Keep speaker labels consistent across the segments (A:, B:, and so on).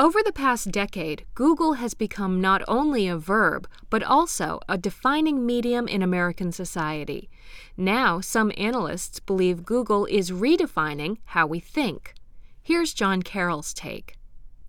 A: Over the past decade, Google has become not only a verb, but also a defining medium in American society. Now, some analysts believe Google is redefining how we think. Here's John Carroll's take.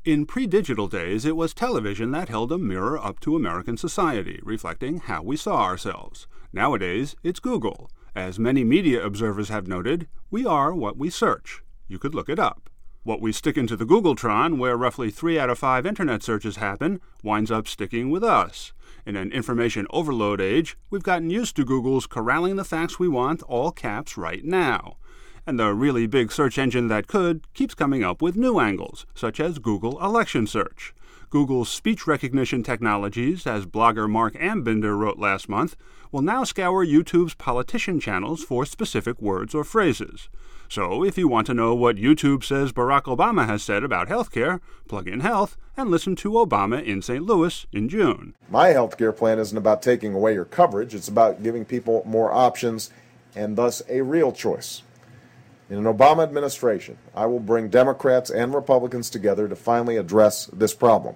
B: In pre digital days, it was television that held a mirror up to American society, reflecting how we saw ourselves. Nowadays, it's Google. As many media observers have noted, we are what we search. You could look it up. What we stick into the Googletron, where roughly three out of five internet searches happen, winds up sticking with us. In an information overload age, we've gotten used to Google's corralling the facts we want, all caps, right now. And the really big search engine that could keeps coming up with new angles, such as Google Election Search. Google's speech recognition technologies, as blogger Marc Ambinder wrote last month, will now scour YouTube's politician channels for specific words or phrases. So, if you want to know what YouTube says Barack Obama has said about healthcare, plug in Health and listen to Obama in St. Louis in June.
C: My healthcare plan isn't about taking away your coverage, it's about giving people more options and thus a real choice. In an Obama administration, I will bring Democrats and Republicans together to finally address this problem.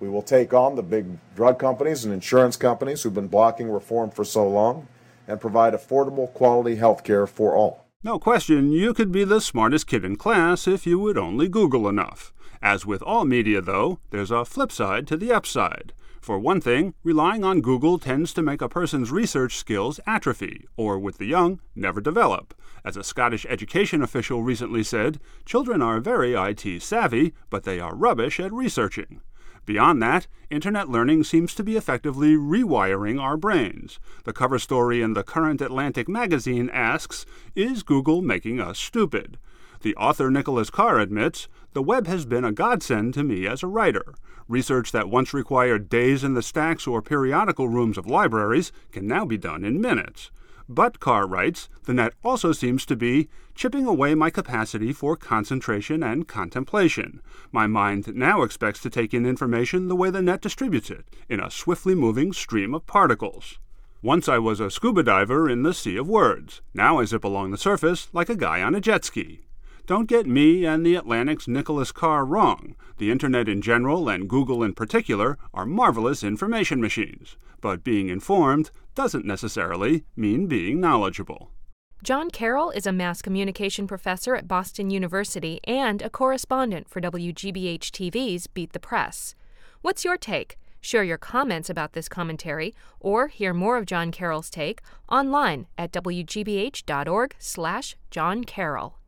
C: We will take on the big drug companies and insurance companies who've been blocking reform for so long and provide affordable, quality health care for all.
B: No question, you could be the smartest kid in class if you would only Google enough. As with all media, though, there's a flip side to the upside. For one thing, relying on Google tends to make a person's research skills atrophy, or with the young, never develop. As a Scottish education official recently said, children are very IT savvy, but they are rubbish at researching. Beyond that, internet learning seems to be effectively rewiring our brains. The cover story in the current Atlantic magazine asks Is Google making us stupid? The author Nicholas Carr admits the web has been a godsend to me as a writer. Research that once required days in the stacks or periodical rooms of libraries can now be done in minutes. But, Carr writes, the net also seems to be chipping away my capacity for concentration and contemplation. My mind now expects to take in information the way the net distributes it, in a swiftly moving stream of particles. Once I was a scuba diver in the sea of words. Now I zip along the surface like a guy on a jet ski. Don't get me and the Atlantic's Nicholas Carr wrong. The Internet in general and Google in particular are marvelous information machines. But being informed doesn't necessarily mean being knowledgeable.
A: John Carroll is a mass communication professor at Boston University and a correspondent for WGBH TV's Beat the Press. What's your take? Share your comments about this commentary or hear more of John Carroll's take online at wgbh.org/slash John Carroll.